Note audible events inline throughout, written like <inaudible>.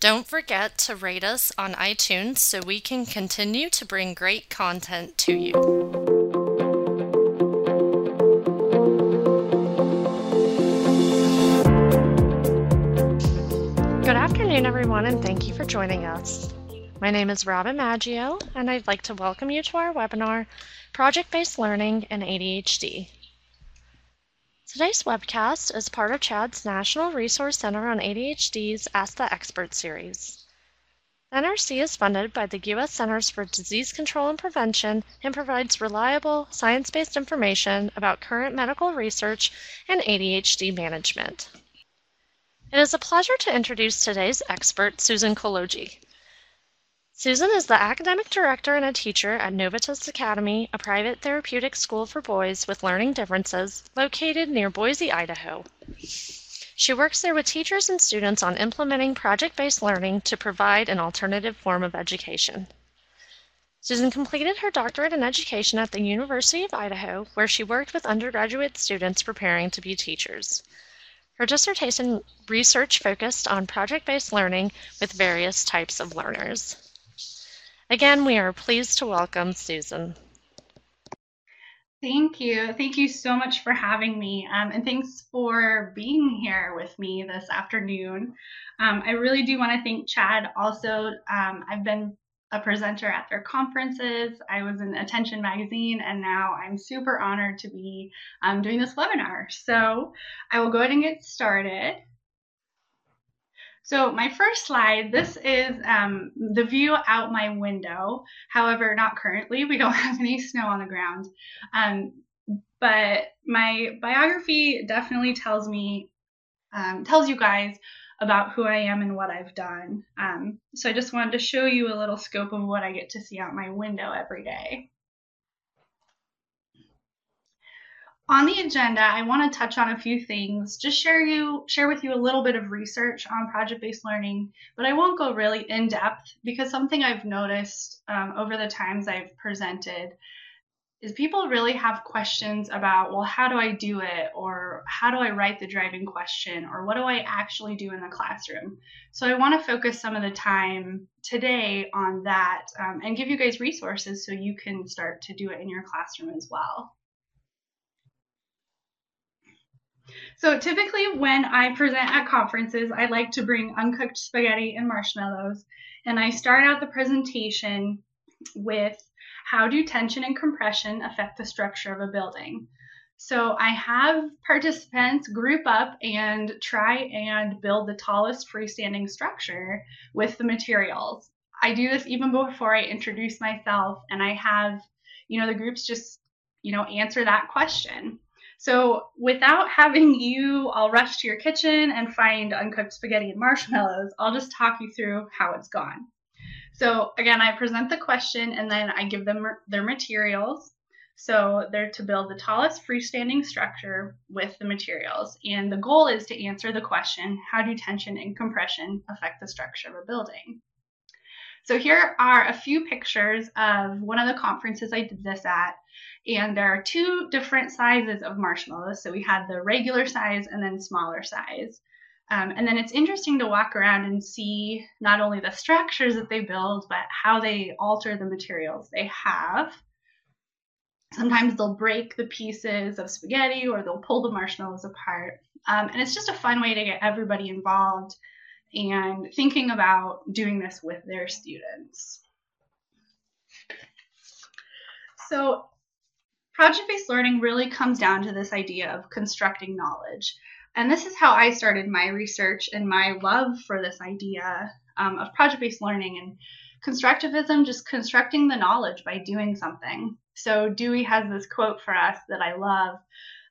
Don't forget to rate us on iTunes so we can continue to bring great content to you. Good afternoon, everyone, and thank you for joining us. My name is Robin Maggio, and I'd like to welcome you to our webinar, Project Based Learning and ADHD. Today's webcast is part of CHADD's National Resource Center on ADHD's Ask the Expert series. NRC is funded by the U.S. Centers for Disease Control and Prevention and provides reliable, science based information about current medical research and ADHD management. It is a pleasure to introduce today's expert, Susan Kologi. Susan is the academic director and a teacher at Novitas Academy, a private therapeutic school for boys with learning differences located near Boise, Idaho. She works there with teachers and students on implementing project based learning to provide an alternative form of education. Susan completed her doctorate in education at the University of Idaho, where she worked with undergraduate students preparing to be teachers. Her dissertation research focused on project based learning with various types of learners. Again, we are pleased to welcome Susan. Thank you. Thank you so much for having me. Um, and thanks for being here with me this afternoon. Um, I really do want to thank CHADD Also, um, I've been a presenter at their conferences. I was in Attention Magazine, and now I'm super honored to be um, doing this webinar. So I will go ahead and get started. So my first slide, this is um, the view out my window. However, not currently. We don't <laughs> have any snow on the ground. Um, but my biography definitely tells me, um, tells you guys about who I am and what I've done. Um, so I just wanted to show you a little scope of what I get to see out my window every day. On the agenda, I want to touch on a few things. Just share you share with you a little bit of research on project-based learning, but I won't go really in depth because something I've noticed um, over the times I've presented is people really have questions about, well, how do I do it, or how do I write the driving question, or what do I actually do in the classroom? So I want to focus some of the time today on that um, and give you guys resources so you can start to do it in your classroom as well. So typically when I present at conferences, I like to bring uncooked spaghetti and marshmallows. And I start out the presentation with how do tension and compression affect the structure of a building? So I have participants group up and try and build the tallest freestanding structure with the materials. I do this even before I introduce myself and I have, you know, the groups just, you know, answer that question. So without having you all rush to your kitchen and find uncooked spaghetti and marshmallows, I'll just talk you through how it's gone. So again, I present the question and then I give them their materials. So they're to build the tallest freestanding structure with the materials. And the goal is to answer the question, how do tension and compression affect the structure of a building? So here are a few pictures of one of the conferences I did this at. And there are two different sizes of marshmallows. So we had the regular size and then smaller size. Um, and then it's interesting to walk around and see not only the structures that they build, but how they alter the materials they have. Sometimes they'll break the pieces of spaghetti or they'll pull the marshmallows apart. Um, and it's just a fun way to get everybody involved and thinking about doing this with their students. So project based learning really comes down to this idea of constructing knowledge. And this is how I started my research and my love for this idea um, of project based learning and constructivism, just constructing the knowledge by doing something. So, Dewey has this quote for us that I love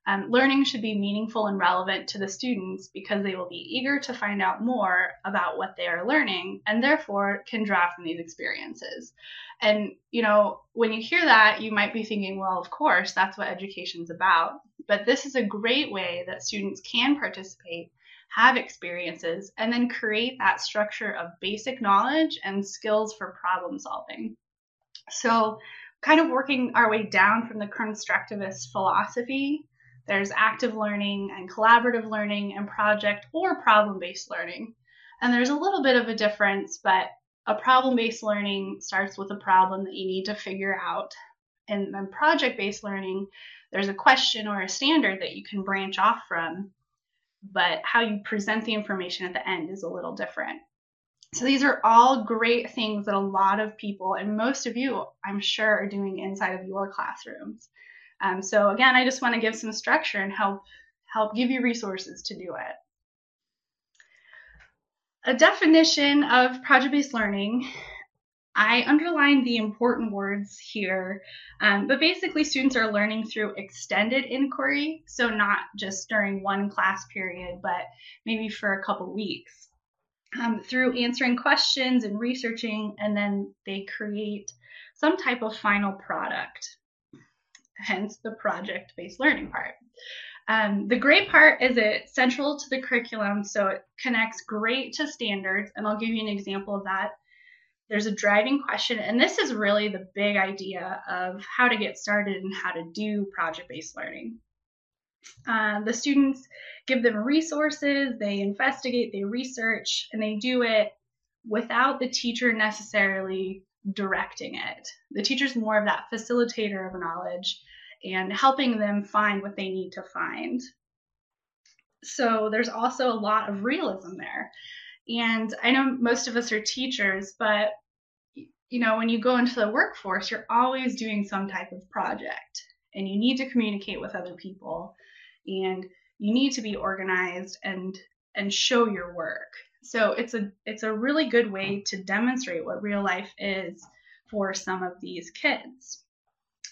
um, learning should be meaningful and relevant to the students because they will be eager to find out more about what they are learning and therefore can draw from these experiences. And, you know, when you hear that, you might be thinking, well, of course, that's what education's about. But this is a great way that students can participate, have experiences, and then create that structure of basic knowledge and skills for problem solving. So, kind of working our way down from the constructivist philosophy there's active learning and collaborative learning and project or problem based learning. And there's a little bit of a difference, but a problem based learning starts with a problem that you need to figure out. And then project based learning, there's a question or a standard that you can branch off from, but how you present the information at the end is a little different. So these are all great things that a lot of people, and most of you, I'm sure, are doing inside of your classrooms. Um, so again, I just want to give some structure and help help give you resources to do it. A definition of project-based learning. I underlined the important words here, um, but basically students are learning through extended inquiry, so not just during one class period, but maybe for a couple weeks. Um, through answering questions and researching, and then they create some type of final product hence the project based learning part. Um, the great part is it's central to the curriculum, so it connects great to standards, and I'll give you an example of that. There's a driving question, and this is really the big idea of how to get started and how to do project based learning. Uh, the students give them resources, they investigate, they research, and they do it without the teacher necessarily directing it. The teacher's more of that facilitator of knowledge and helping them find what they need to find. So there's also a lot of realism there. And I know most of us are teachers, but you know, when you go into the workforce, you're always doing some type of project and you need to communicate with other people and you need to be organized and and show your work. So it's a it's a really good way to demonstrate what real life is for some of these kids.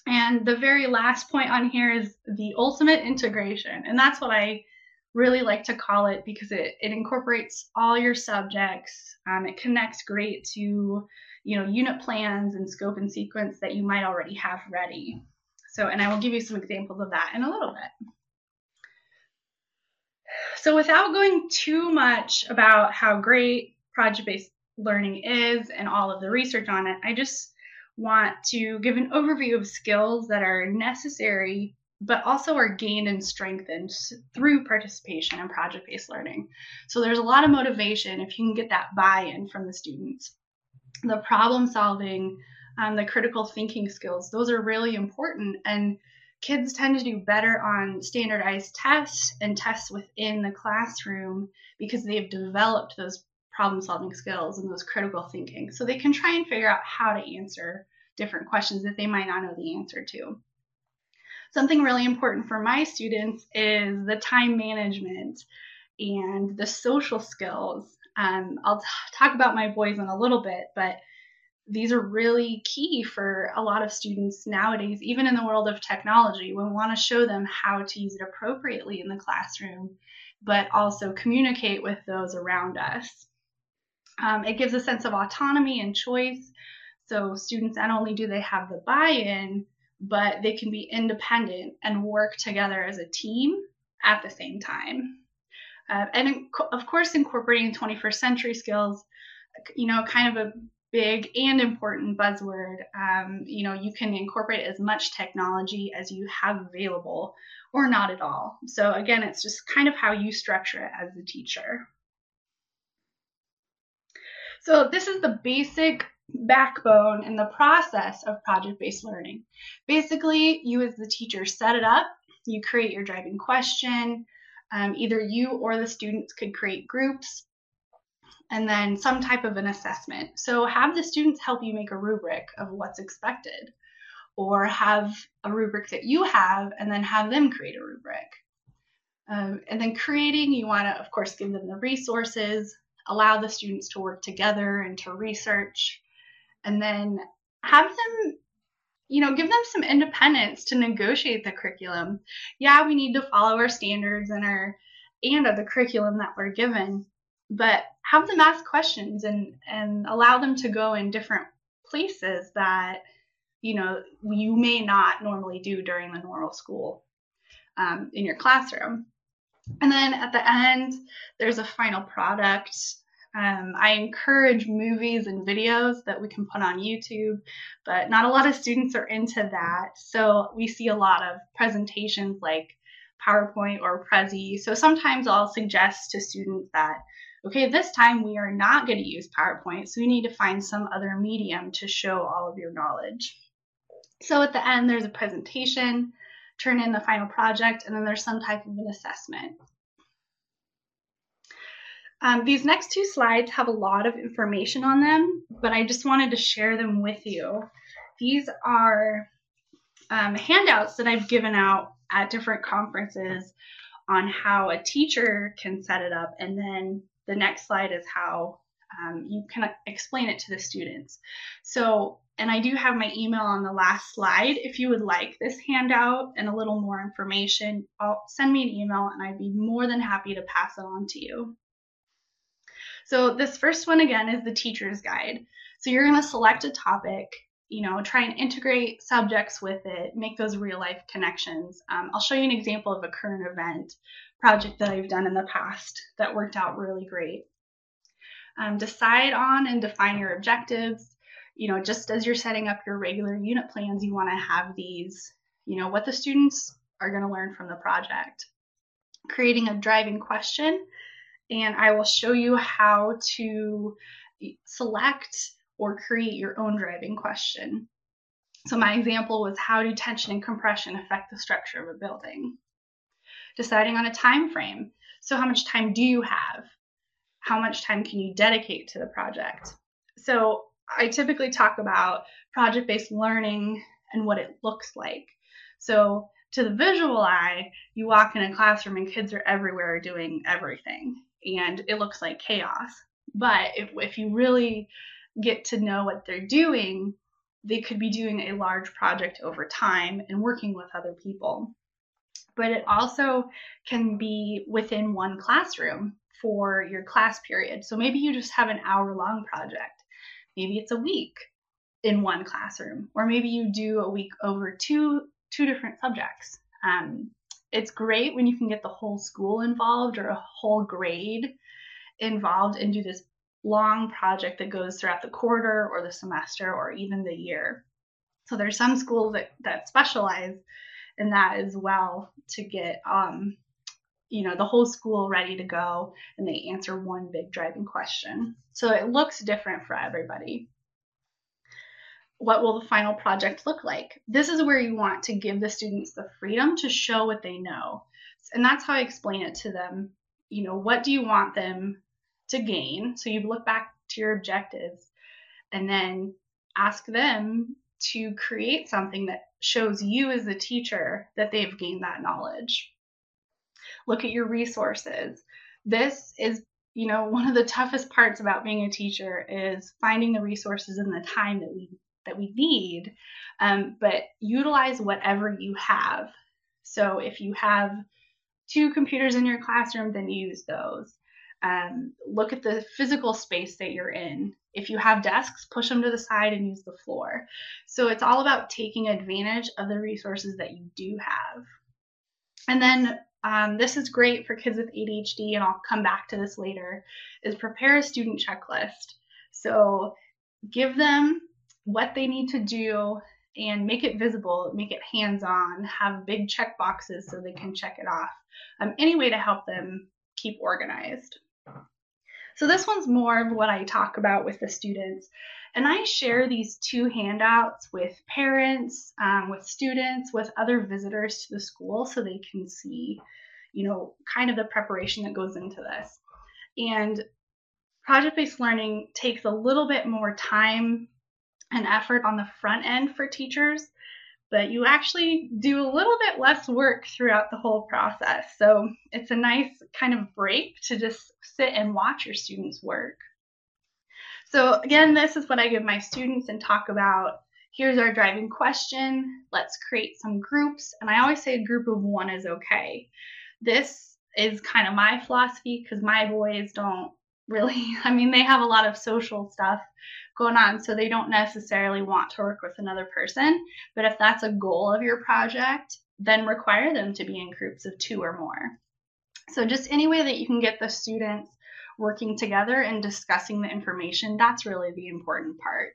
And the very last point on here is the ultimate integration. And that's what I really like to call it because it, it incorporates all your subjects. Um, it connects great to, you know, unit plans and scope and sequence that you might already have ready. So, and I will give you some examples of that in a little bit. So without going too much about how great project-based learning is and all of the research on it, I just want to give an overview of skills that are necessary but also are gained and strengthened through participation in project based learning. So there's a lot of motivation if you can get that buy in from the students. The problem solving, um, the critical thinking skills, those are really important. And kids tend to do better on standardized tests and tests within the classroom because they've developed those problem solving skills and those critical thinking. So they can try and figure out how to answer different questions that they might not know the answer to. Something really important for my students is the time management and the social skills. Um, I'll t- talk about my boys in a little bit, but these are really key for a lot of students nowadays, even in the world of technology. We want to show them how to use it appropriately in the classroom, but also communicate with those around us. Um, it gives a sense of autonomy and choice. So students not only do they have the buy-in, but they can be independent and work together as a team at the same time. Uh, and of course, incorporating 21st century skills, you know, kind of a big and important buzzword. Um, you know, you can incorporate as much technology as you have available or not at all. So again, it's just kind of how you structure it as a teacher. So this is the basic backbone in the process of project-based learning. Basically, you as the teacher set it up, you create your driving question, um, either you or the students could create groups, and then some type of an assessment. So have the students help you make a rubric of what's expected, or have a rubric that you have and then have them create a rubric. Um, and then creating, you want to, of course, give them the resources, allow the students to work together and to research, and then have them you know give them some independence to negotiate the curriculum. Yeah we need to follow our standards and our and of the curriculum that we're given but have them ask questions and and allow them to go in different places that you know you may not normally do during the normal school um, in your classroom and then at the end there's a final product um, I encourage movies and videos that we can put on YouTube, but not a lot of students are into that. So we see a lot of presentations like PowerPoint or Prezi. So sometimes I'll suggest to students that, okay, this time we are not going to use PowerPoint, so we need to find some other medium to show all of your knowledge. So at the end, there's a presentation, turn in the final project, and then there's some type of an assessment. Um, these next two slides have a lot of information on them, but I just wanted to share them with you. These are um, handouts that I've given out at different conferences on how a teacher can set it up, and then the next slide is how um, you can explain it to the students. So, and I do have my email on the last slide. If you would like this handout and a little more information, I'll send me an email and I'd be more than happy to pass it on to you. So this first one again is the teacher's guide. So you're going to select a topic, you know, try and integrate subjects with it, make those real life connections. Um, I'll show you an example of a current event project that I've done in the past that worked out really great. Um, decide on and define your objectives. You know, just as you're setting up your regular unit plans, you want to have these, you know, what the students are going to learn from the project. Creating a driving question and I will show you how to select or create your own driving question. So my example was how do tension and compression affect the structure of a building? Deciding on a time frame. So how much time do you have? How much time can you dedicate to the project? So I typically talk about project-based learning and what it looks like. So to the visual eye, you walk in a classroom and kids are everywhere doing everything and it looks like chaos. But if, if you really get to know what they're doing, they could be doing a large project over time and working with other people. But it also can be within one classroom for your class period. So maybe you just have an hour long project. Maybe it's a week in one classroom, or maybe you do a week over two two different subjects. Um, it's great when you can get the whole school involved or a whole grade involved and do this long project that goes throughout the quarter or the semester or even the year. So there's some schools that, that specialize in that as well to get um, you know the whole school ready to go and they answer one big driving question. So it looks different for everybody what will the final project look like? This is where you want to give the students the freedom to show what they know. And that's how I explain it to them. You know, what do you want them to gain? So you look back to your objectives and then ask them to create something that shows you as the teacher that they've gained that knowledge. Look at your resources. This is you know, one of the toughest parts about being a teacher is finding the resources and the time that we that we need, um, but utilize whatever you have. So if you have two computers in your classroom, then use those. Um, look at the physical space that you're in. If you have desks, push them to the side and use the floor. So it's all about taking advantage of the resources that you do have. And then um, this is great for kids with ADHD, and I'll come back to this later, is prepare a student checklist. So give them what they need to do and make it visible, make it hands on, have big check boxes so they can check it off. Um, any way to help them keep organized. So this one's more of what I talk about with the students. And I share these two handouts with parents, um, with students, with other visitors to the school so they can see, you know, kind of the preparation that goes into this. And project-based learning takes a little bit more time and effort on the front end for teachers, but you actually do a little bit less work throughout the whole process. So it's a nice kind of break to just sit and watch your students work. So again, this is what I give my students and talk about. Here's our driving question. Let's create some groups. And I always say a group of one is okay. This is kind of my philosophy because my boys don't really, <laughs> I mean, they have a lot of social stuff going on, so they don't necessarily want to work with another person. But if that's a goal of your project, then require them to be in groups of two or more. So, just any way that you can get the students working together and discussing the information, that's really the important part.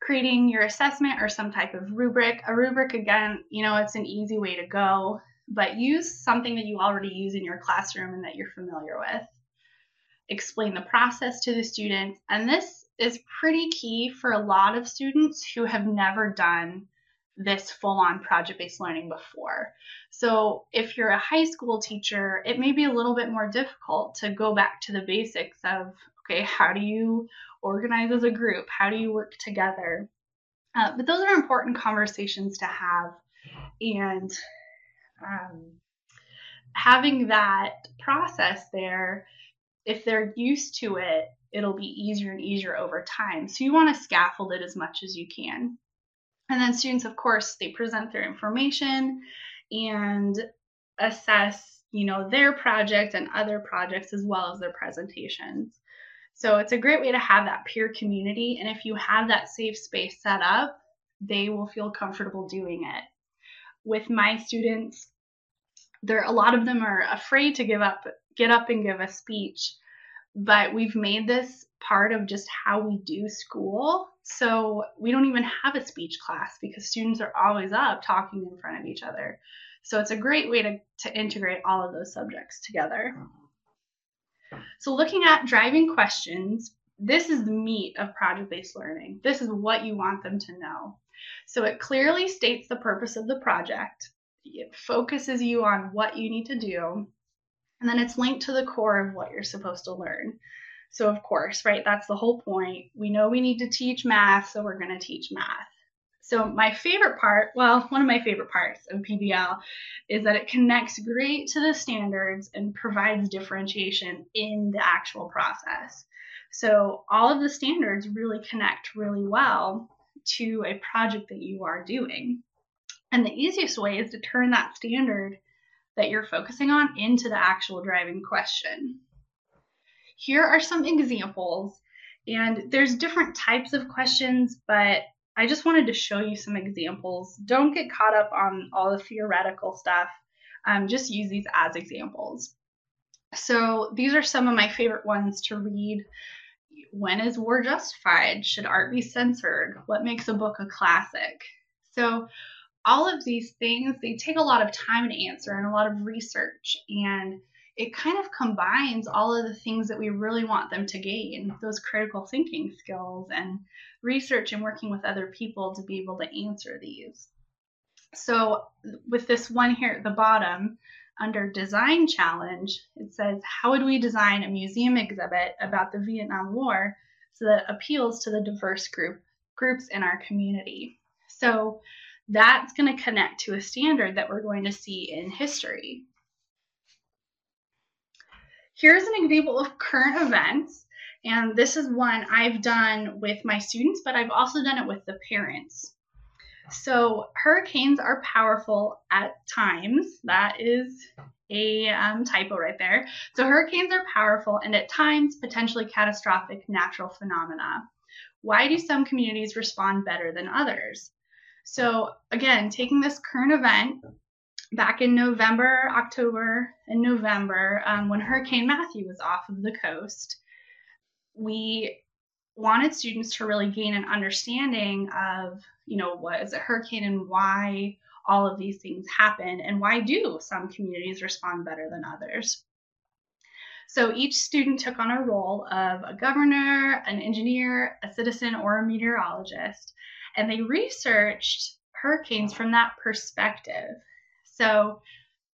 Creating your assessment or some type of rubric. A rubric, again, you know, it's an easy way to go, but use something that you already use in your classroom and that you're familiar with. explain the process to the students. And this is pretty key for a lot of students who have never done this full on project based learning before. So, if you're a high school teacher, it may be a little bit more difficult to go back to the basics of okay, how do you organize as a group? How do you work together? Uh, but those are important conversations to have. And um, having that process there, if they're used to it, it'll be easier and easier over time. So you want to scaffold it as much as you can. And then students, of course, they present their information and assess, you know, their project and other projects as well as their presentations. So it's a great way to have that peer community. And if you have that safe space set up, they will feel comfortable doing it. With my students, there a lot of them are afraid to give up, get up and give a speech, but we've made this part of just how we do school. So we don't even have a speech class because students are always up talking in front of each other. So it's a great way to, to integrate all of those subjects together. So looking at driving questions, this is the meat of project-based learning. This is what you want them to know. So it clearly states the purpose of the project. It focuses you on what you need to do. And then it's linked to the core of what you're supposed to learn. So of course, right, that's the whole point. We know we need to teach math, so we're going to teach math. So my favorite part, well, one of my favorite parts of PBL is that it connects great to the standards and provides differentiation in the actual process. So all of the standards really connect really well to a project that you are doing. And the easiest way is to turn that standard that you're focusing on into the actual driving question. Here are some examples, and there's different types of questions, but I just wanted to show you some examples. Don't get caught up on all the theoretical stuff. Um, just use these as examples. So these are some of my favorite ones to read. When is war justified? Should art be censored? What makes a book a classic? So all of these things, they take a lot of time to answer and a lot of research. And it kind of combines all of the things that we really want them to gain those critical thinking skills and research and working with other people to be able to answer these. So, with this one here at the bottom, under design challenge, it says, How would we design a museum exhibit about the Vietnam War so that appeals to the diverse group groups in our community? So, that's going to connect to a standard that we're going to see in history. Here's an example of current events. And this is one I've done with my students, but I've also done it with the parents. So, hurricanes are powerful at times. That is a um, typo right there. So, hurricanes are powerful and at times potentially catastrophic natural phenomena. Why do some communities respond better than others? So, again, taking this current event back in November, October, and November, um, when Hurricane Matthew was off of the coast, we wanted students to really gain an understanding of, you know, what is a hurricane and why all of these things happen and why do some communities respond better than others. So each student took on a role of a governor, an engineer, a citizen, or a meteorologist, and they researched hurricanes from that perspective. So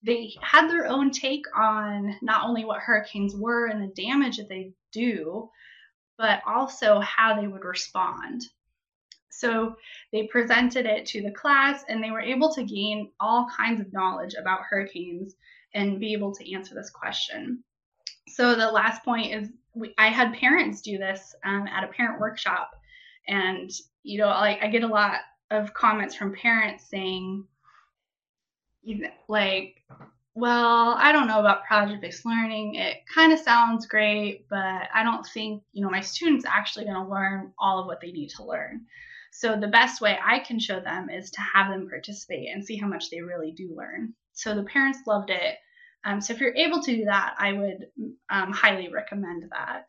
they had their own take on not only what hurricanes were and the damage that they do, but also how they would respond. So they presented it to the class and they were able to gain all kinds of knowledge about hurricanes and be able to answer this question. So the last point is we, I had parents do this um, at a parent workshop, and you know, like I get a lot of comments from parents saying, like, well, I don't know about project based learning. It kind of sounds great, but I don't think, you know, my students actually going to learn all of what they need to learn. So the best way I can show them is to have them participate and see how much they really do learn. So the parents loved it. Um, so if you're able to do that, I would um, highly recommend that.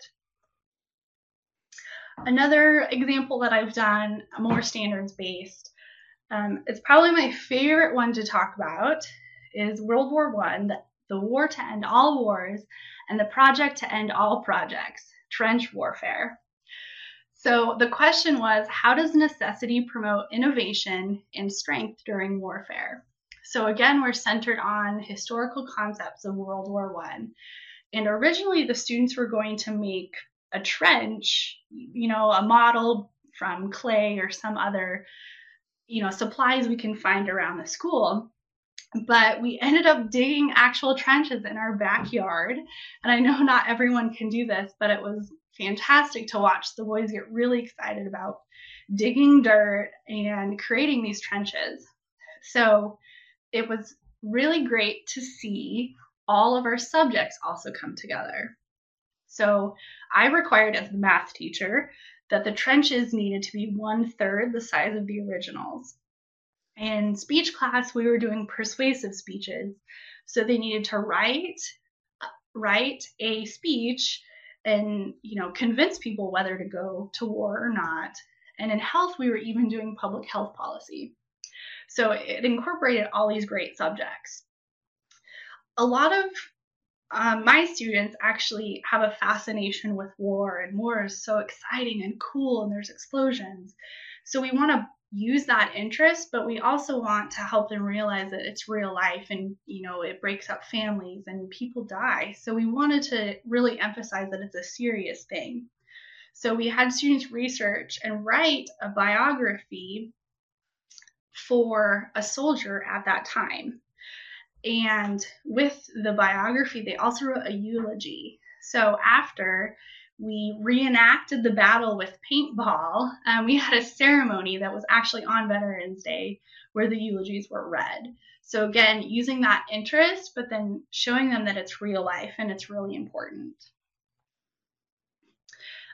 Another example that I've done, more standards based, um, it's probably my favorite one to talk about is World War One, the, the war to end all wars, and the project to end all projects, trench warfare. So the question was how does necessity promote innovation and strength during warfare? So again, we're centered on historical concepts of World War One. And originally the students were going to make a trench, you know, a model from clay or some other, you know, supplies we can find around the school. But we ended up digging actual trenches in our backyard. And I know <laughs> not everyone can do this, but it was fantastic to watch the boys get really excited about digging dirt and creating these trenches. So it was really great to see all of our subjects also come together. So I required as the math teacher that the trenches needed to be one third the size of the originals. In speech class, we were doing persuasive speeches. So they needed to write write a speech and you know convince people whether to go to war or not and in health we were even doing public health policy so it incorporated all these great subjects a lot of um, my students actually have a fascination with war and war is so exciting and cool and there's explosions so we want to use that interest, but we also want to help them realize that it's real life and, you know, it breaks up families and people die. So we wanted to really emphasize that it's a serious thing. So we had students research and write a biography for a soldier at that time. And with the biography, they also wrote a eulogy. So after we reenacted the battle with paintball. Um, we had a ceremony that was actually on Veterans Day where the eulogies were read. So, again, using that interest, but then showing them that it's real life and it's really important.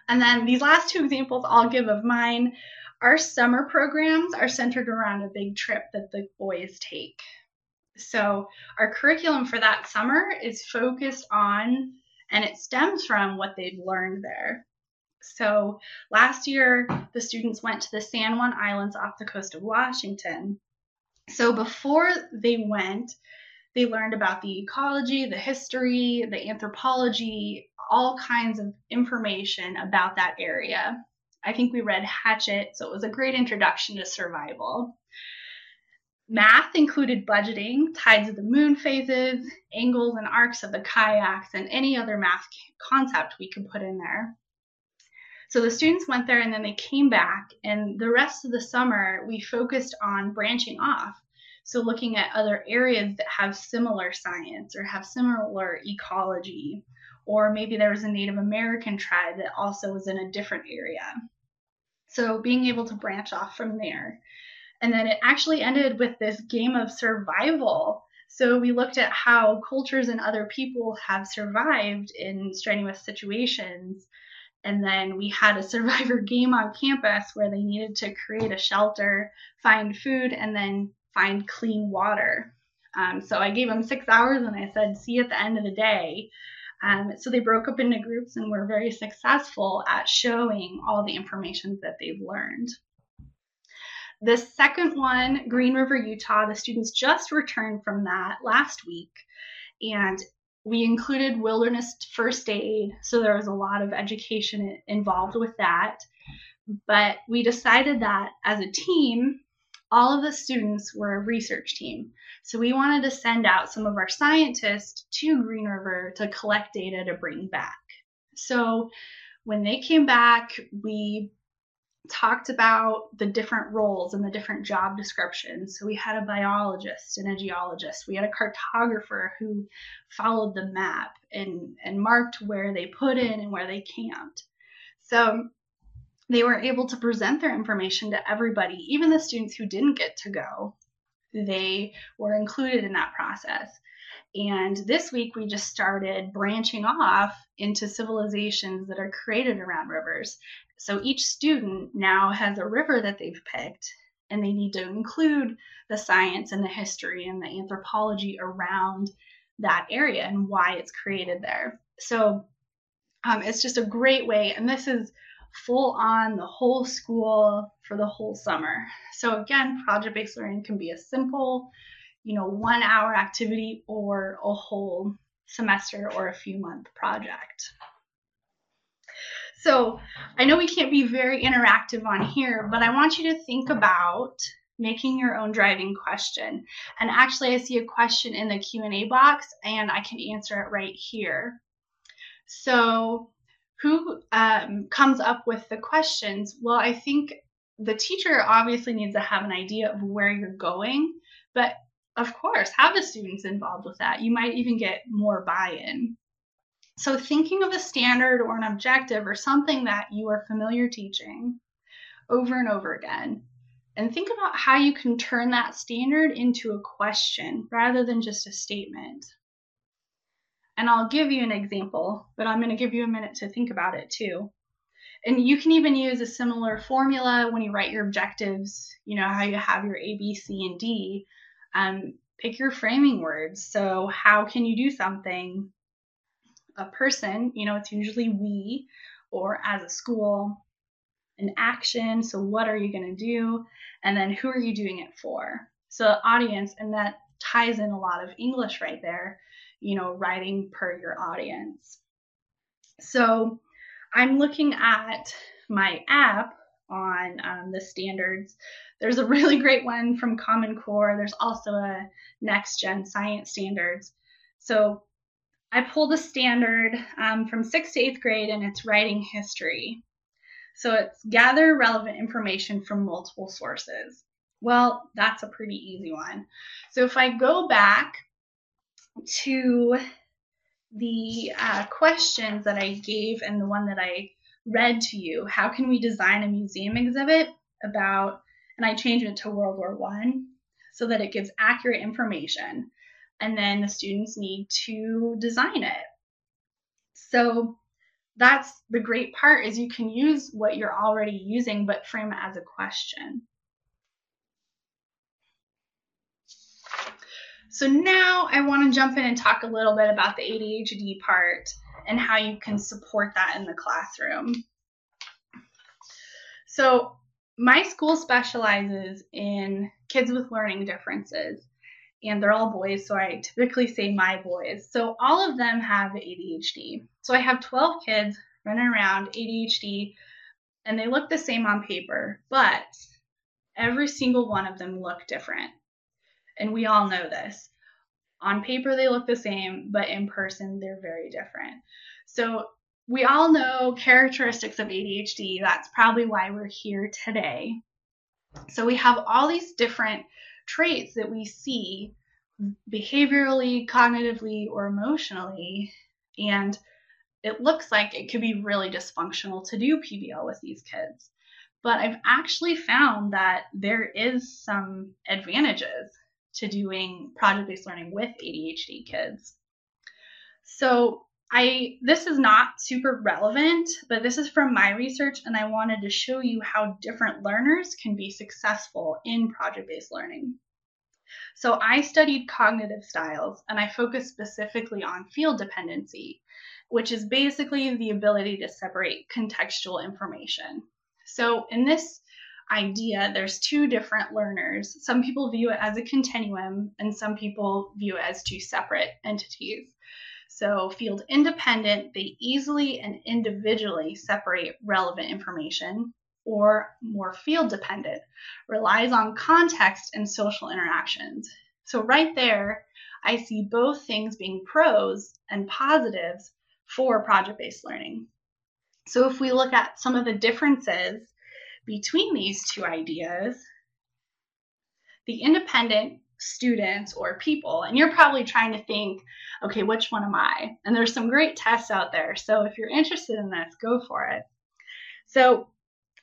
And then these last two examples I'll give of mine. Our summer programs are centered around a big trip that the boys take. So, our curriculum for that summer is focused on and it stems from what they've learned there. So last year, the students went to the San Juan Islands off the coast of Washington. So before they went, they learned about the ecology, the history, the anthropology, all kinds of information about that area. I think we read Hatchet, so it was a great introduction to survival. Math included budgeting, tides of the moon phases, angles and arcs of the kayaks, and any other math concept we could put in there. So the students went there and then they came back, and the rest of the summer we focused on branching off. So looking at other areas that have similar science or have similar ecology, or maybe there was a Native American tribe that also was in a different area. So being able to branch off from there. And then it actually ended with this game of survival. So we looked at how cultures and other people have survived in strenuous situations. And then we had a survivor <laughs> game on campus where they needed to create a shelter, find food, and then find clean water. Um, so I gave them six hours and I said, see you at the end of the day. Um, so they broke up into groups and were very successful at showing all the information that they've learned. The second one, Green River, Utah, the students just returned from that last week. And we included wilderness first aid, so there was a lot of education involved with that. But we decided that as a team, all of the students were a research team. So we wanted to send out some of our scientists to Green River to collect data to bring back. So when they came back, we talked about the different roles and the different job descriptions. So we had a biologist and a geologist. We had a cartographer who followed the map and, and marked where they put in and where they camped. So they were able to present their information to everybody, even the students who didn't get to go. They were included in that process. And this week we just started branching off into civilizations that are created around rivers. So each student now has a river that they've picked, and they need to include the science and the history and the anthropology around that area and why it's created there. So um, it's just a great way, and this is full on the whole school for the whole summer. So again, project-based learning can be a simple, you know, one hour activity or a whole semester or a few month project. So I know we can't be very interactive on here, but I want you to think about making your own driving question. And actually, I see a question in the Q&A box, and I can answer it right here. So who um, comes up with the questions? Well, I think the teacher obviously needs to have an idea of where you're going, but of course, have the students involved with that. You might even get more buy in. So, thinking of a standard or an objective or something that you are familiar teaching over and over again, and think about how you can turn that standard into a question rather than just a statement. And I'll give you an example, but I'm going to give you a minute to think about it too. And you can even use a similar formula when you write your objectives, you know, how you have your A, B, C, and D. Um, pick your framing words. So, how can you do something? A person, you know, it's usually we or as a school, an action. So, what are you going to do? And then, who are you doing it for? So, audience, and that ties in a lot of English right there, you know, writing per your audience. So, I'm looking at my app on um, the standards. There's a really great one from Common Core. There's also a Next Gen Science Standards. So I pulled a standard um, from sixth to eighth grade and it's writing history. So it's gather relevant information from multiple sources. Well, that's a pretty easy one. So if I go back to the uh, questions that I gave and the one that I read to you, how can we design a museum exhibit about, and I changed it to World War One so that it gives accurate information. And then the students need to design it. So that's the great part is you can use what you're already using but frame it as a question. So now I want to jump in and talk a little bit about the ADHD part and how you can support that in the classroom. So my school specializes in kids with learning differences and they're all boys, so I typically say my boys. So all of them have ADHD. So I have 12 kids running around ADHD and they look the same on paper, but every single one of them look different and we all know this. On paper, they look the same, but in person, they're very different. So, we all know characteristics of ADHD. That's probably why we're here today. So, we have all these different traits that we see behaviorally, cognitively, or emotionally. And it looks like it could be really dysfunctional to do PBL with these kids. But I've actually found that there is some advantages to doing project-based learning with ADHD kids. So I this is not super relevant, but this is from my research and I wanted to show you how different learners can be successful in project-based learning. So I studied cognitive styles and I focused specifically on field dependency, which is basically the ability to separate contextual information. So in this idea, there's two different learners. Some people view it as a continuum, and some people view it as two separate entities. So, field independent, they easily and individually separate relevant information, or more field dependent, relies on context and social interactions. So, right there, I see both things being pros and positives for project based learning. So, if we look at some of the differences between these two ideas, the independent students or people, and you're probably trying to think, okay, which one am I? And there's some great tests out there. So if you're interested in this, go for it. So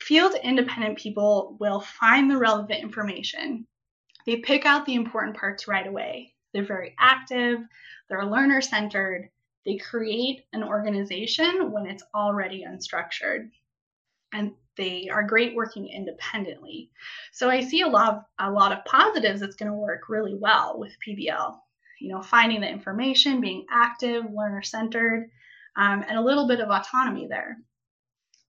field independent people will find the relevant information. They pick out the important parts right away. They're very active, they're learner centered, they create an organization when it's already unstructured. And they are great working independently. So I see a lot of, a lot of positives that's going to work really well with PBL. You know, finding the information, being active, learner centered, um, and a little bit of autonomy there.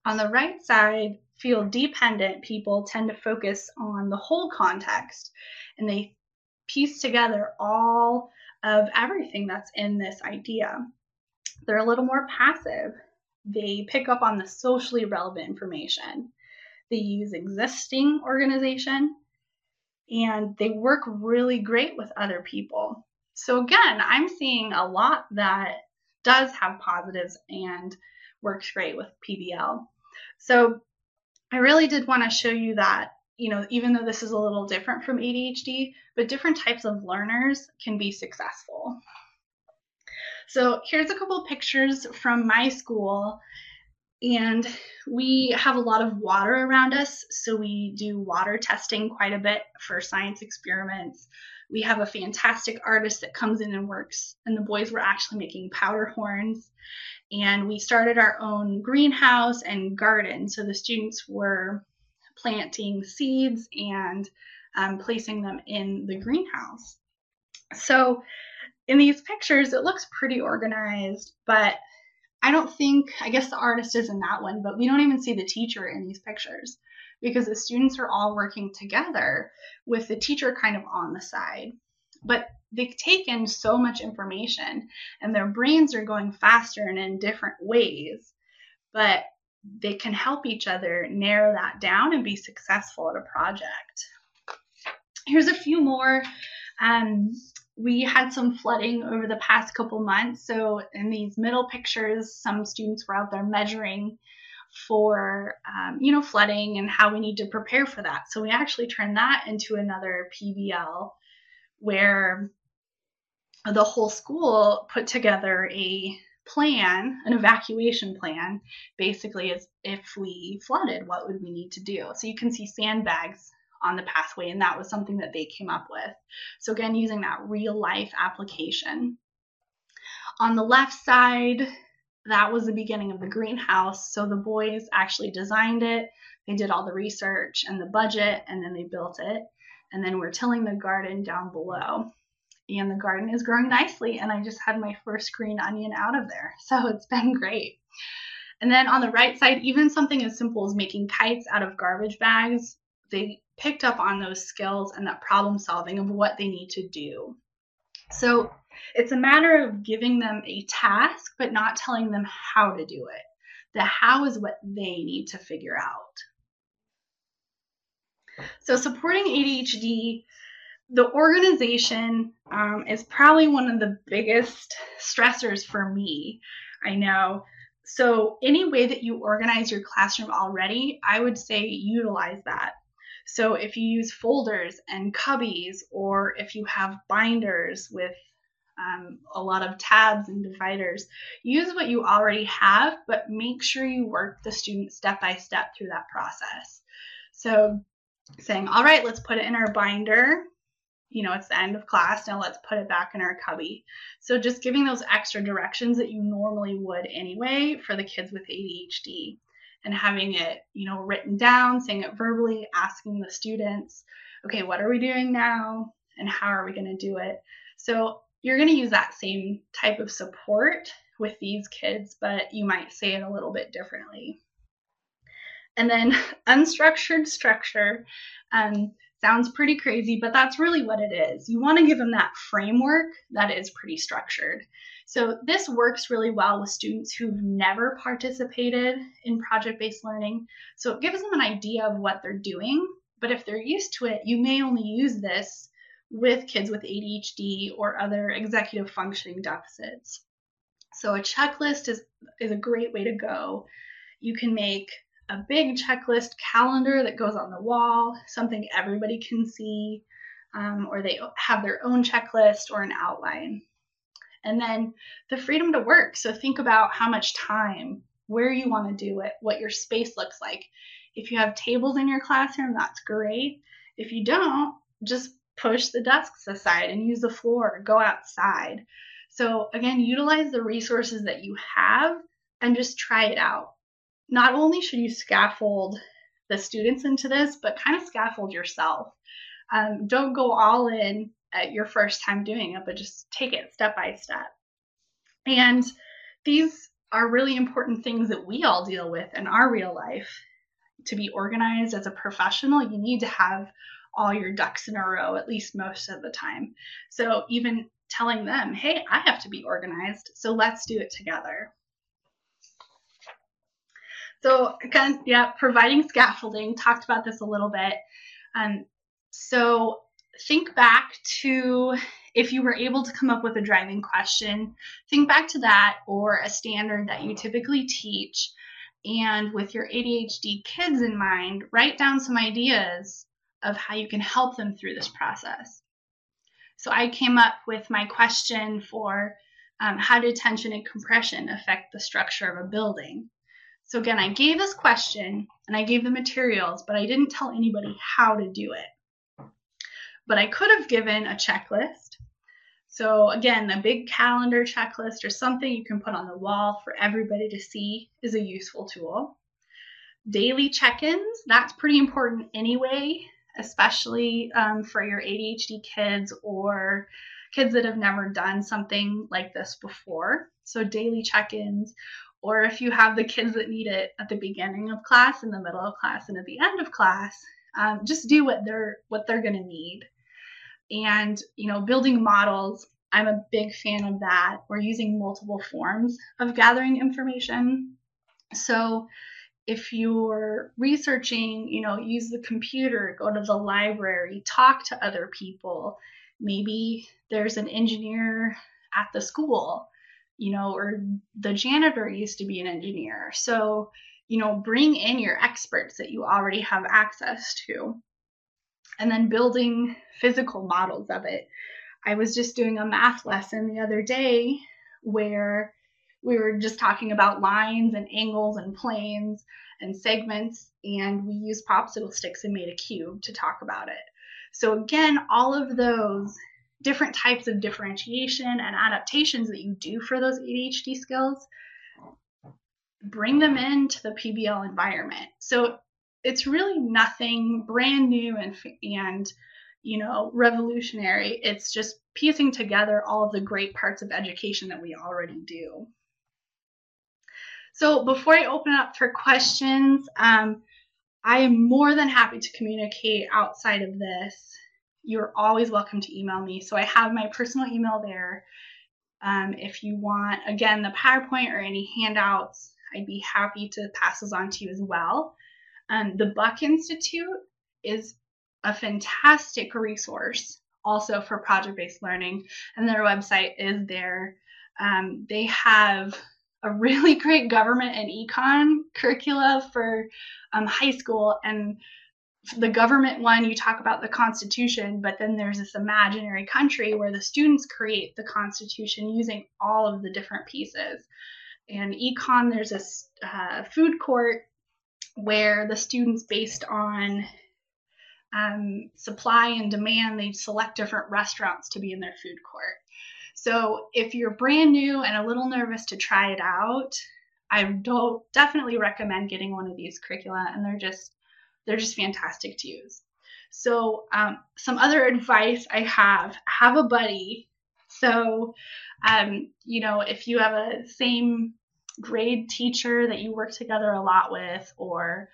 On the right side, field dependent people tend to focus on the whole context and they piece together all of everything that's in this idea. They're a little more passive. They pick up on the socially relevant information. They use existing organization and they work really great with other people. So, again, I'm seeing a lot that does have positives and works great with PBL. So, I really did want to show you that, you know, even though this is a little different from ADHD, but different types of learners can be successful. So, here's a couple pictures from my school and we have a lot of water around us, so we do water testing quite a bit for science experiments. We have a fantastic artist that comes in and works, and the boys were actually making powder horns. And we started our own greenhouse and garden, so the students were planting seeds and um, placing them in the greenhouse. So in these pictures, it looks pretty organized, but I don't think, I guess the artist is in that one, but we don't even see the teacher in these pictures because the students are all working together with the teacher kind of on the side. But they take in so much information and their brains are going faster and in different ways, but they can help each other narrow that down and be successful at a project. Here's a few more um, we had some flooding over the past couple months. So in these middle pictures, some students were out there measuring for um, you know flooding and how we need to prepare for that. So we actually turned that into another PBL where the whole school put together a plan, an evacuation plan, basically as if we flooded, what would we need to do? So you can see sandbags on the pathway, and that was something that they came up with. So, again, using that real life application. On the left side, that was the beginning of the greenhouse. So, the boys actually designed it, they did all the research and the budget, and then they built it. And then we're tilling the garden down below. And the garden is growing nicely, and I just had my first green onion out of there. <laughs> So, it's been great. And then on the right side, even something as simple as making kites out of garbage bags, they picked up on those skills and that problem solving of what they need to do. So it's a matter of giving them a task, but not telling them how to do it. The how is what they need to figure out. So, supporting ADHD, the organization um, is probably one of the biggest stressors for me. I know. So, any way that you organize your classroom already, I would say utilize that. So if you use folders and cubbies, or if you have binders with um, a lot of tabs and dividers, use what you already have, but make sure you work the student step by step through that process. So saying, all right, let's put it in our binder. You know, it's the end of class. Now let's put it back in our cubby. So just giving those extra directions that you normally would anyway for the kids with ADHD and having it, you know, written down, saying it verbally, asking the students, okay, what are we doing now? And how are we going to do it? So you're going to use that same type of support with these kids, but you might say it a little bit differently. And then <laughs> unstructured structure um, sounds pretty crazy, but that's really what it is. You want to give them that framework that is pretty structured. So this works really well with students who've never participated in project-based learning. So it gives them an idea of what they're doing, but if they're used to it, you may only use this with kids with ADHD or other executive functioning deficits. So a checklist is, is a great way to go. You can make a big checklist calendar that goes on the wall, something everybody can see, um, or they have their own checklist or an outline. And then the freedom to work. So think about how much time, where you want to do it, what your space looks like. If you have tables in your classroom, that's great. If you don't, just push the desks aside and use the floor, go outside. So, again, utilize the resources that you have and just try it out. Not only should you scaffold the students into this, but kind of scaffold yourself. Um, don't go all in at your first time doing it, but just take it step by step. And these are really important things that we all deal with in our real life. To be organized as a professional, you need to have all your ducks in a row, at least most of the time. So even telling them, hey, I have to be organized, so let's do it together. So again, yeah, providing scaffolding, talked about this a little bit. Um, so think back to if you were able to come up with a driving question, think back to that or a standard that you typically teach. And with your ADHD kids in mind, write down some ideas of how you can help them through this process. So I came up with my question for um, how do tension and compression affect the structure of a building? So again, I gave this question and I gave the materials, but I didn't tell anybody how to do it. But I could have given a checklist. So again, a big calendar checklist or something you can put on the wall for everybody to see is a useful tool. Daily check-ins, that's pretty important anyway, especially um, for your ADHD kids or kids that have never done something like this before. So daily check-ins or if you have the kids that need it at the beginning of class, in the middle of class, and at the end of class, um, just do what they're what they're going to need. And you know, building models, I'm a big fan of that. We're using multiple forms of gathering information. So if you're researching, you know, use the computer, go to the library, talk to other people. Maybe there's an engineer at the school you know, or the janitor used to be an engineer. So, you know, bring in your experts that you already have access to. And then building physical models of it. I was just doing a math lesson the other day where we were just talking about lines and angles and planes and segments, and we used popsicle sticks and made a cube to talk about it. So, again, all of those different types of differentiation and adaptations that you do for those ADHD skills, bring them into the PBL environment. So it's really nothing brand new and and you know revolutionary. It's just piecing together all of the great parts of education that we already do. So before I open up for questions, um, I am more than happy to communicate outside of this you're always welcome to email me. So I have my personal email there. Um, if you want, again, the PowerPoint or any handouts, I'd be happy to pass those on to you as well. Um, the Buck Institute is a fantastic resource also for project based learning, and their website is there. Um, they have a really <laughs> great government and econ curricula for um, high school, and the government one, you talk about the Constitution, but then there's this imaginary country where the students create the Constitution using all of the different pieces. And econ, there's this uh, food court where the students, based on um, supply and demand, they select different restaurants to be in their food court. So if you're brand new and a little nervous to try it out, I don't definitely recommend getting one of these curricula, and they're just they're just fantastic to use. So, um, some other advice I have have a buddy. So, um, you know, if you have a same grade teacher that you work together a lot with, or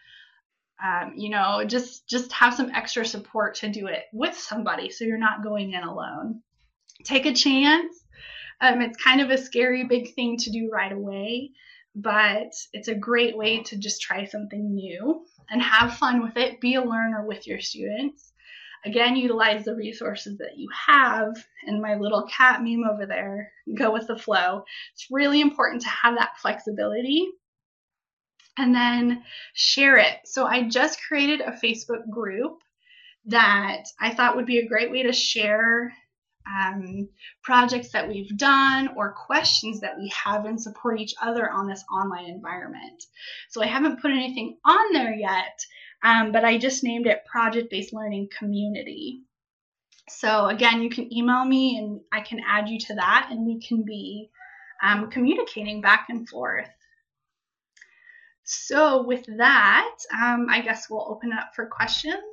um, you know, just just have some extra support to do it with somebody, so you're not going in alone. Take a chance. Um, it's kind of a scary big thing to do right away, but it's a great way to just try something new and have fun with it. Be a learner with your students. Again, utilize the resources that you have. And my little cat meme over there, go with the flow. It's really important to have that flexibility and then share it. So I just created a Facebook group that I thought would be a great way to share um, projects that we've done or questions that we have and support each other on this online environment. So I haven't put anything on there yet, um, but I just named it Project Based Learning Community. So again, you can email me and I can add you to that and we can be um, communicating back and forth. So with that, um, I guess we'll open up for questions.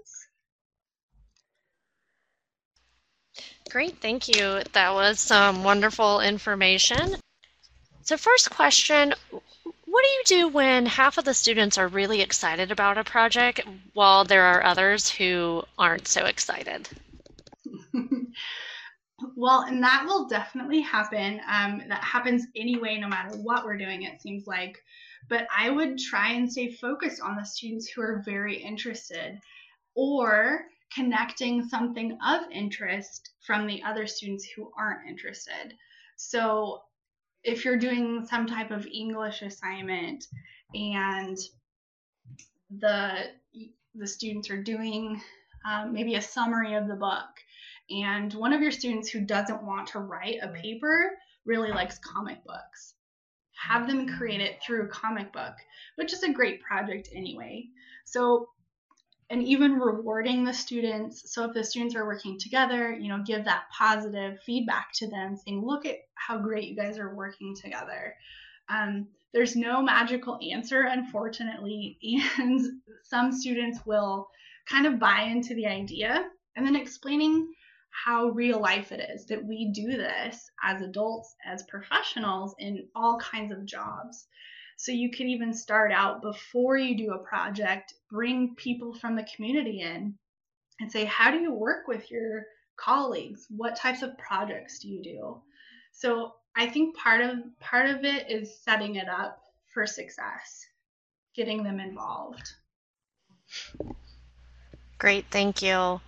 Great, thank you. That was some wonderful information. So first question, What do you do when half of the students are really excited about a project while there are others who aren't so excited? <laughs> well, and that will definitely happen. Um, that happens anyway, no matter what we're doing, it seems like. But I would try and stay focused on the students who are very interested or connecting something of interest from the other students who aren't interested. So if you're doing some type of English assignment and the the students are doing um, maybe a summary of the book and one of your students who doesn't want to write a paper really likes comic books. Have them create it through a comic book which is a great project anyway. So and even rewarding the students. So if the students are working together, you know, give that positive feedback to them, saying, look at how great you guys are working together. Um, there's no magical answer, unfortunately, <laughs> and some students will kind of buy into the idea and then explaining how real life it is that we do this as adults, as professionals in all kinds of jobs. So you could even start out before you do a project, bring people from the community in and say, how do you work with your colleagues? What types of projects do you do? So I think part of part of it is setting it up for success, getting them involved. Great, thank you.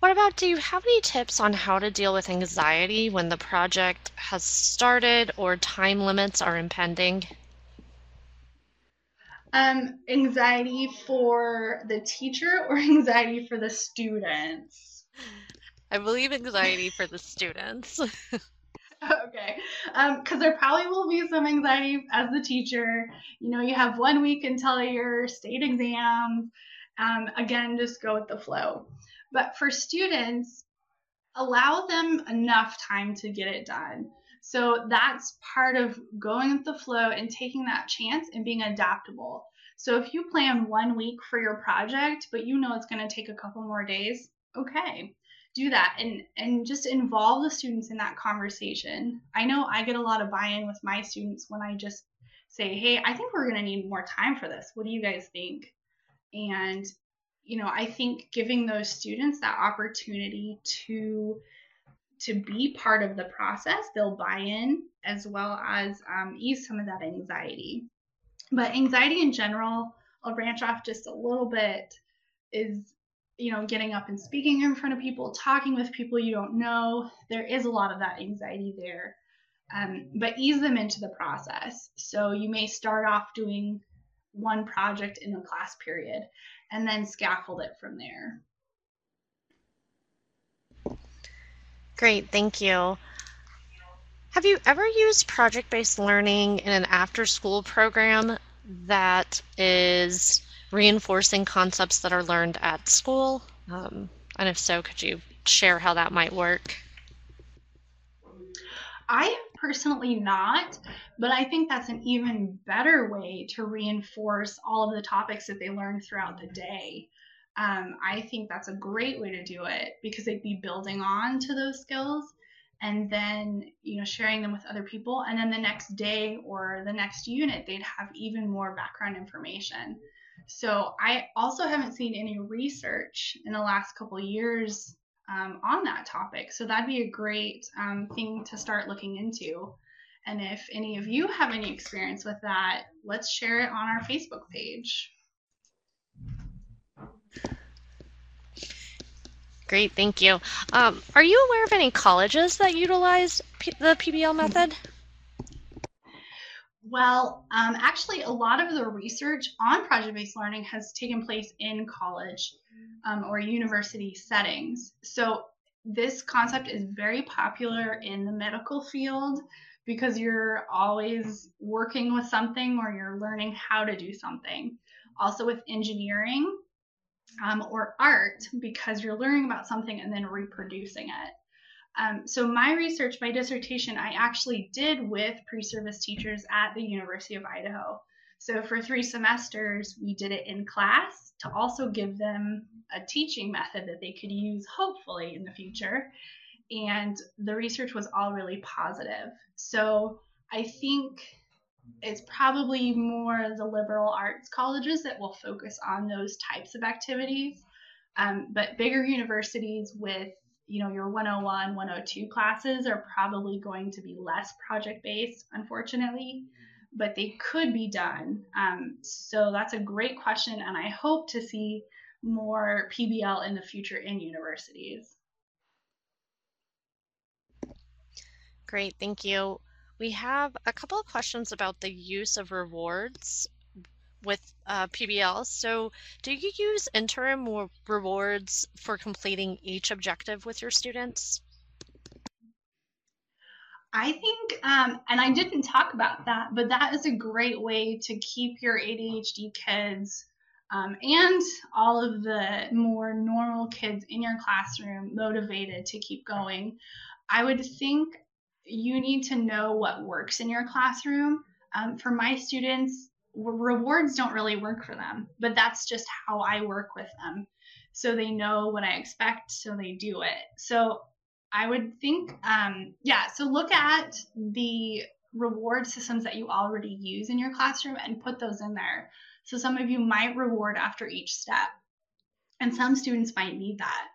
What about do you have any tips on how to deal with anxiety when the project has started or time limits are impending? Um, anxiety for the teacher or <laughs> anxiety for the students? I believe anxiety for the students. <laughs> okay. Because um, there probably will be some anxiety as the teacher. You know, you have one week until your state exams. Um, again, just go with the flow. But for students, allow them enough time to get it done. So that's part of going with the flow and taking that chance and being adaptable. So if you plan one week for your project, but you know it's going to take a couple more days, okay, do that and and just involve the students in that conversation. I know I get a lot of buy-in with my students when I just say, "Hey, I think we're going to need more time for this. What do you guys think?" And you know, I think giving those students that opportunity to to be part of the process, they'll buy in as well as um, ease some of that anxiety. But anxiety in general, I'll branch off just a little bit, is you know getting up and speaking in front of people, talking with people you don't know. There is a lot of that anxiety there. Um, but ease them into the process. So you may start off doing one project in a class period and then scaffold it from there. Great, thank you. Have you ever used project based learning in an after school program that is reinforcing concepts that are learned at school? Um, and if so, could you share how that might work? I personally not, but I think that's an even better way to reinforce all of the topics that they learn throughout the day um, I think that's a great way to do it because they'd be building on to those skills and then you know sharing them with other people. And then the next day or the next unit they'd have even more background information. So i also haven't seen any research in the last couple years um, on that topic. So that'd be a great um, thing to start looking into. And if any of you have any experience with that let's share it on our facebook page Great, thank you. Um, are you aware of any colleges that utilize P- the PBL method? Well, um, actually, a lot of the research on project based learning has taken place in college um, or university settings. So, this concept is very popular in the medical field because you're always working with something or you're learning how to do something. Also, with engineering, um, or art because you're learning about something and then reproducing it. Um, so my research, my dissertation, I actually did with pre-service teachers at the University of Idaho. So for three semesters, we did it in class to also give them a teaching method that they could use hopefully in the future. And the research was all really positive. So I think it's probably more the liberal arts colleges that will focus on those types of activities. Um, but bigger universities with you know your 101 102 classes are probably going to be less project based unfortunately but they could be done. Um, so that's a great question and i hope to see more pbl in the future in universities. Great thank you we have a couple of questions about the use of rewards with uh, PBL. So, do you use interim rewards for completing each objective with your students? I think, um, and I didn't talk about that, but that is a great way to keep your ADHD kids um, and all of the more normal kids in your classroom motivated to keep going. I would think you need to know what works in your classroom. Um, for my students, rewards don't really work for them, but that's just how I work with them. So they know what I expect, so they do it. So I would think, um, yeah, so look at the reward systems that you already use in your classroom and put those in there. So some of you might reward after each step, and some students might need that.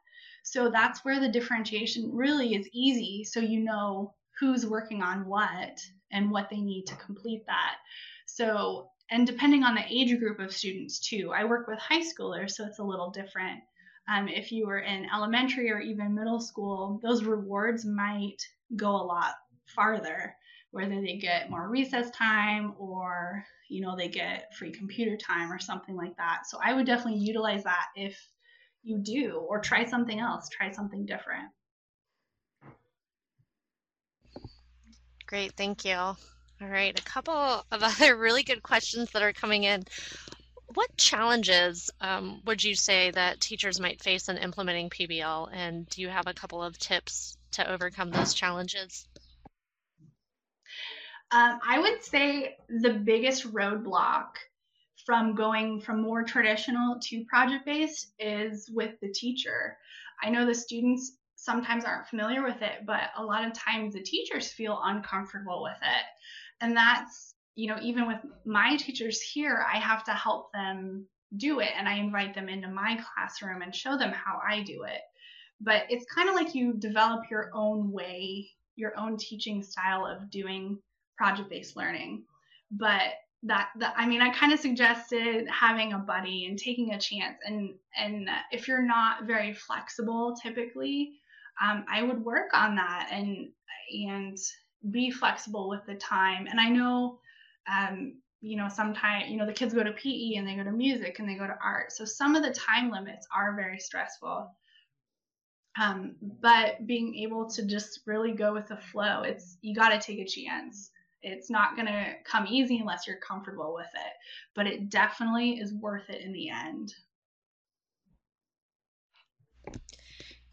So that's where the differentiation really is easy. So you know who's working on what and what they need to complete that. So, and depending on the age group of students too, I work with high schoolers, so it's a little different. Um, if you were in elementary or even middle school, those rewards might go a lot farther, whether they get more recess time or you know they get free computer time or something like that. So I would definitely utilize that if you do, or try something else, try something different. Great, thank you. All right, a couple of <laughs> other really good questions that are coming in. What challenges um, would you say that teachers might face in implementing PBL, and do you have a couple of tips to overcome those challenges? Um, I would say the biggest roadblock from going from more traditional to project based is with the teacher. I know the students sometimes aren't familiar with it, but a lot of times the teachers feel uncomfortable with it. And that's, you know, even with my teachers here, I have to help them do it and I invite them into my classroom and show them how I do it. But it's kind of like you develop your own way, your own teaching style of doing project based learning. But that, that I mean, I kind of suggested having a buddy and taking a chance. And and if you're not very flexible, typically, um, I would work on that and and be flexible with the time. And I know, um, you know, sometimes you know the kids go to PE and they go to music and they go to art, so some of the time limits are very stressful. Um, but being able to just really go with the flow, it's you got to take a chance. It's not going to come easy unless you're comfortable with it, but it definitely is worth it in the end.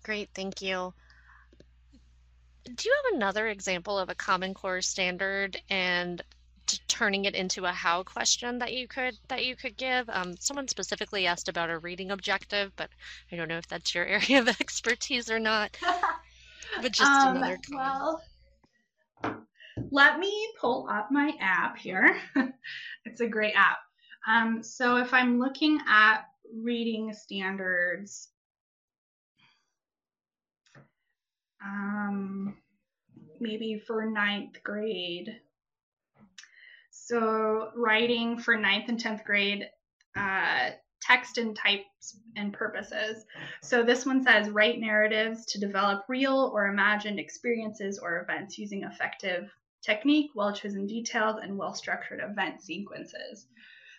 Great, thank you. Do you have another example of a Common Core standard and turning it into a how question that you could that you could give? Um, someone specifically asked about a reading objective, but I don't know if that's your <laughs> area of expertise or not. <laughs> But just um, another. Well, let me pull up my app here. <laughs> it's a great app. Um, so if I'm looking at reading standards, um, maybe for ninth grade. So writing for ninth and 10th grade, uh, text and types and purposes. So this one says write narratives to develop real or imagined experiences or events using effective technique, well chosen details, and well structured event sequences.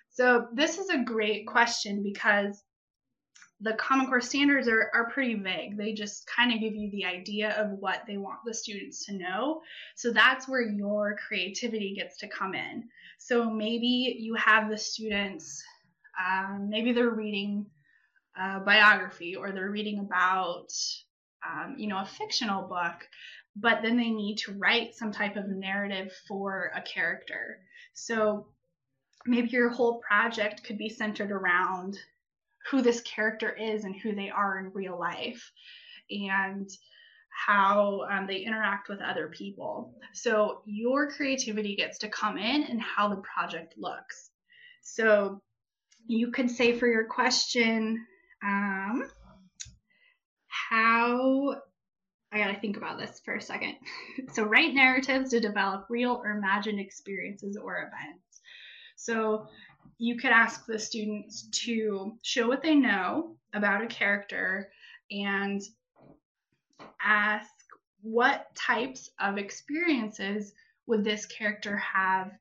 So this is a great question because the Common Core standards are, are pretty vague. They just kind of give you the idea of what they want the students to know. So that's where your creativity gets to come in. So maybe you have the students, um, maybe they're reading a biography or they're reading about, um, you know, a fictional book, but then they need to write some type of narrative for a character. So maybe your whole project could be centered around who this character is and who they are in real life and how um, they interact with other people. So your creativity gets to come in and how the project looks. So you could say for your question, um, how I gotta think about this for a second. <laughs> so write narratives to develop real or imagined experiences or events. So you could ask the students to show what they know about a character and ask what types of experiences would this character have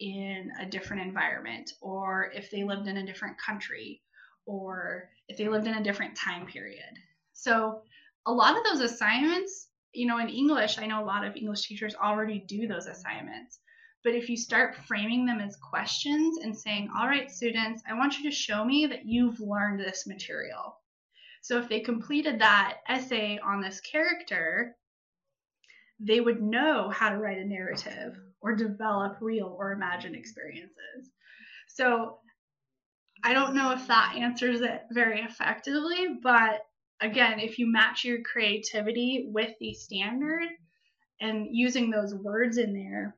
in a different environment or if they lived in a different country or if they lived in a different time period. So a lot of those assignments, you know, in English, I know a lot of English teachers already do those assignments. But if you start framing them as questions and saying, all right, students, I want you to show me that you've learned this material. So if they completed that essay on this character, they would know how to write a narrative or develop real or imagined experiences. So I don't know if that answers it very effectively, but again, if you match your creativity with the standard and using those words in there,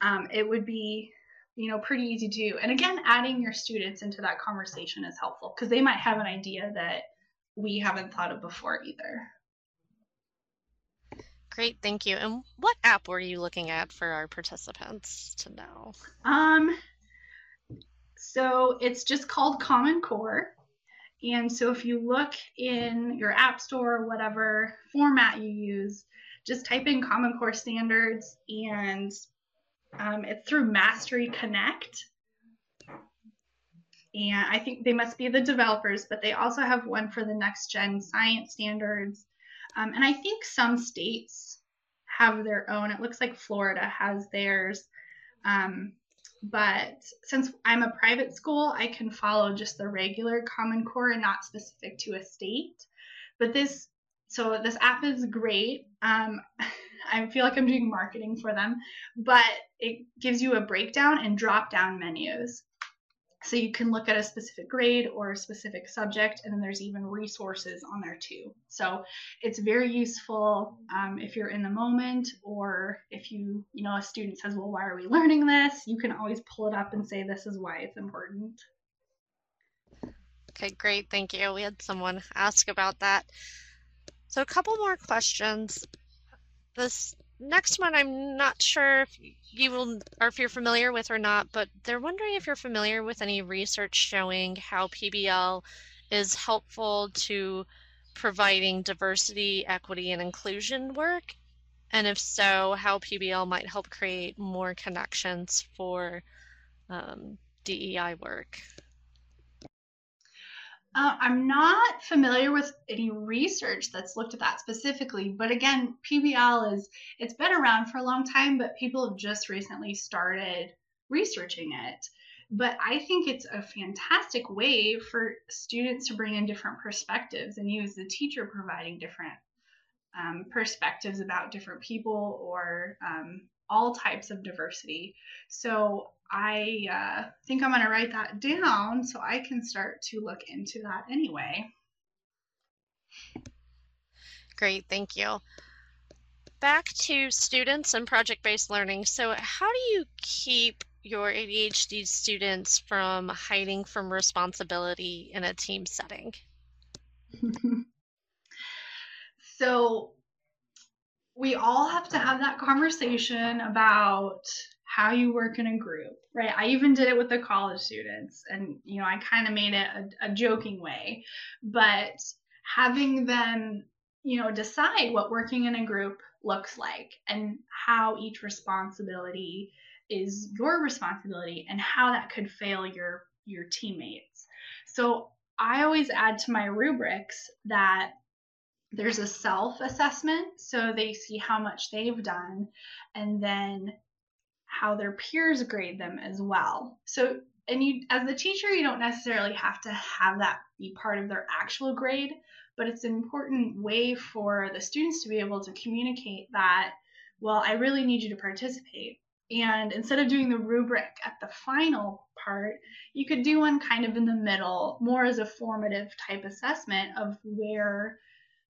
um, it would be you know pretty easy to do and again adding your students into that conversation is helpful because they might have an idea that we haven't thought of before either Great, thank you. And what app were you looking at for our participants to know? Um, so it's just called Common Core. And so if you look in your app store or whatever format you use, just type in Common Core standards and um, it's through Mastery Connect. And I think they must be the developers, but they also have one for the next gen science standards. Um, and I think some states have their own. It looks like Florida has theirs. Um, but since I'm a private school, I can follow just the regular Common Core and not specific to a state. But this, so this app is great. Um, <laughs> I feel like I'm doing marketing for them, but it gives you a breakdown and drop down menus. So you can look at a specific grade or a specific subject, and then there's even resources on there too. So it's very useful um, if you're in the moment, or if you, you know, a student says, "Well, why are we learning this?" You can always pull it up and say, "This is why it's important." Okay, great, thank you. We had someone ask about that. So a couple more questions. This next one I'm not sure if you will or if you're familiar with or not, but they're wondering if you're familiar with any research showing how PBL is helpful to providing diversity, equity, and inclusion work, and if so, how PBL might help create more connections for um, DEI work. Uh, I'm not familiar with any research that's looked at that specifically, but again, PBL is it's been around for a long time, but people have just recently started researching it. But I think it's a fantastic way for students to bring in different perspectives and you as the teacher providing different um, perspectives about different people or um, all types of diversity. So I uh, think I'm going to write that down so I can start to look into that anyway. Great, thank you. Back to students and project based learning. So, how do you keep your ADHD students from hiding from responsibility in a team setting? <laughs> so, we all have to have that conversation about how you work in a group, right? I even did it with the college students, and you know, I kind of made it a, a joking way, but having them, you know, decide what working in a group looks like and how each responsibility is your responsibility and how that could fail your your teammates. So I always add to my rubrics that there's a self assessment so they see how much they've done and then how their peers grade them as well. So, and you, as the teacher, you don't necessarily have to have that be part of their actual grade, but it's an important way for the students to be able to communicate that, well, I really need you to participate. And instead of doing the rubric at the final part, you could do one kind of in the middle, more as a formative type assessment of where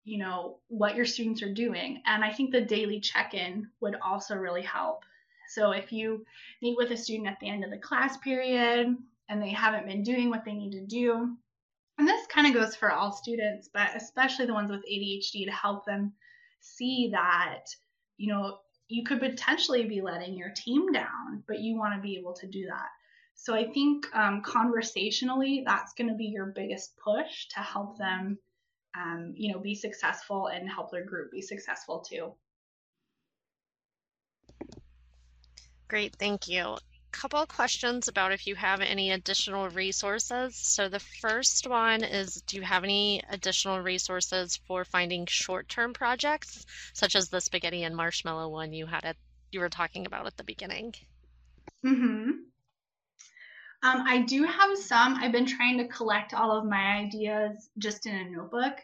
you know, what your students are doing. And I think the daily check in would also really help. So if you meet with a student at the end of the class period and they haven't been doing what they need to do, and this kind of goes for all students, but especially the ones with ADHD to help them see that, you know, you could potentially be letting your team down, but you want to be able to do that. So I think um, conversationally, that's going to be your biggest push to help them um, you know, be successful and help their group be successful too. Great, thank you. A couple of questions about if you have any additional resources. So the first one is, do you have any additional resources for finding short-term projects, such as the spaghetti and marshmallow one you had at you were talking about at the beginning? Mm-hmm. Um, I do have some. I've been trying to collect all of my ideas just in a notebook,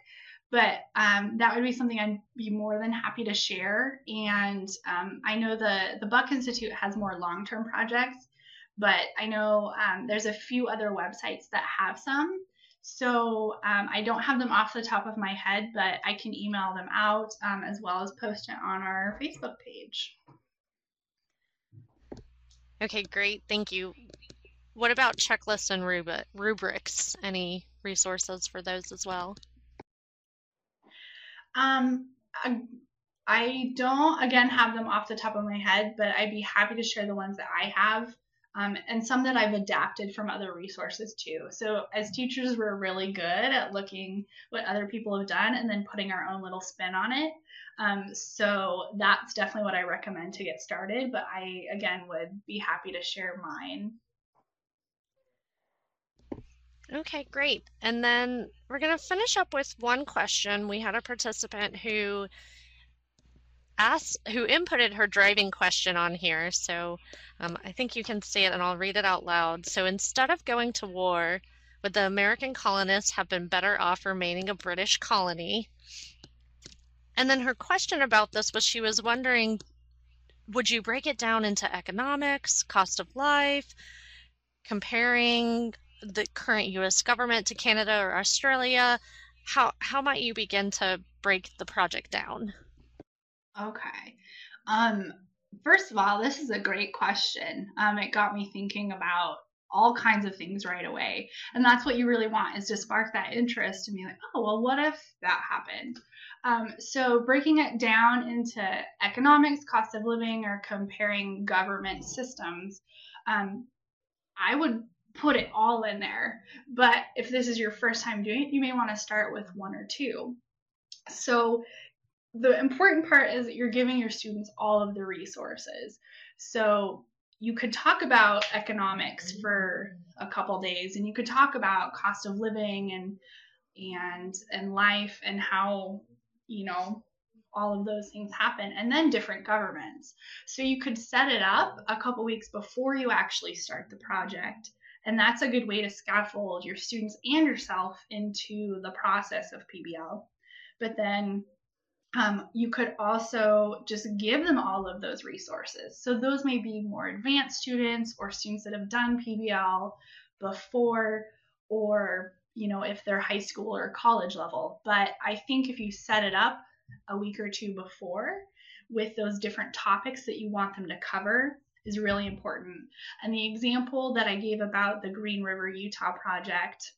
but um, that would be something I'd be more than happy to share. And um, I know the the Buck Institute has more long term projects, but I know um, there's a few other websites that have some. So um, I don't have them off the top of my head, but I can email them out um, as well as post it on our Facebook page. Okay, great. Thank you. What about checklists and rubrics? Any resources for those as well? Um, I, I don't again have them off the top of my head, but I'd be happy to share the ones that I have. Um, and some that I've adapted from other resources too. So as teachers, we're really good at looking what other people have done and then putting our own little spin on it. Um, so that's definitely what I recommend to get started. But I again would be happy to share mine. Okay, great. And then we're going to finish up with one question. We had a participant who asked, who inputted her driving question on here. So um, I think you can see it and I'll read it out loud. So instead of going to war, would the American colonists have been better off remaining a British colony? And then her question about this was she was wondering, would you break it down into economics, cost of life, comparing the current U.S. government to Canada or Australia, how how might you begin to break the project down? Okay. Um, first of all, this is a great question. Um, it got me thinking about all kinds of things right away, and that's what you really want is to spark that interest and be like, oh well, what if that happened? Um, so breaking it down into economics, cost of living, or comparing government systems, um, I would put it all in there. But if this is your first time doing it, you may want to start with one or two. So the important part is that you're giving your students all of the resources. So you could talk about economics for a couple days and you could talk about cost of living and and and life and how you know all of those things happen and then different governments so you could set it up a couple weeks before you actually start the project and that's a good way to scaffold your students and yourself into the process of PBL. But then um, you could also just give them all of those resources. So those may be more advanced students or students that have done PBL before, or you know if they're high school or college level. But I think if you set it up a week or two before with those different topics that you want them to cover, is really important. And the example that I gave about the Green River Utah project,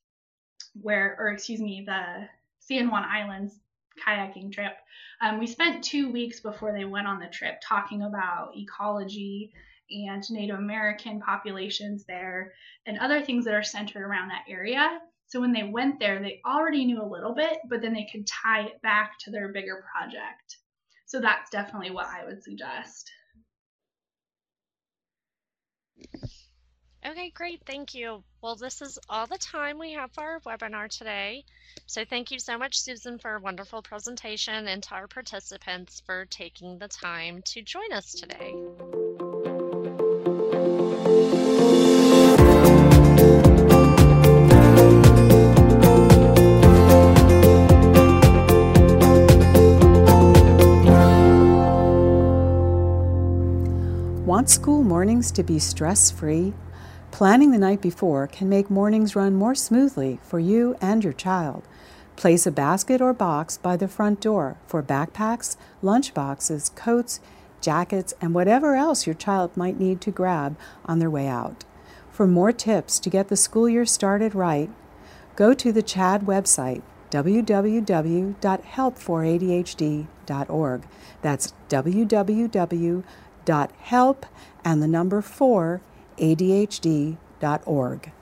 where, or excuse me, the San Juan Islands kayaking trip, um, we spent two weeks before they went on the trip talking about ecology and Native American populations there and other things that are centered around that area. So when they went there, they already knew a little bit, but then they could tie it back to their bigger project. So that's definitely what I would suggest. Okay, great. Thank you. Well, this is all the time we have for our webinar today. So thank you so much, Susan, for a wonderful presentation and to our participants for taking the time to join us today. Want school mornings to be stress free? Planning the night before can make mornings run more smoothly for you and your child. Place a basket or box by the front door for backpacks, lunch boxes, coats, jackets, and whatever else your child might need to grab on their way out. For more tips to get the school year started right, go to the CHADD website www.help4adhd.org. That's www.help and the number 4 adhd.org.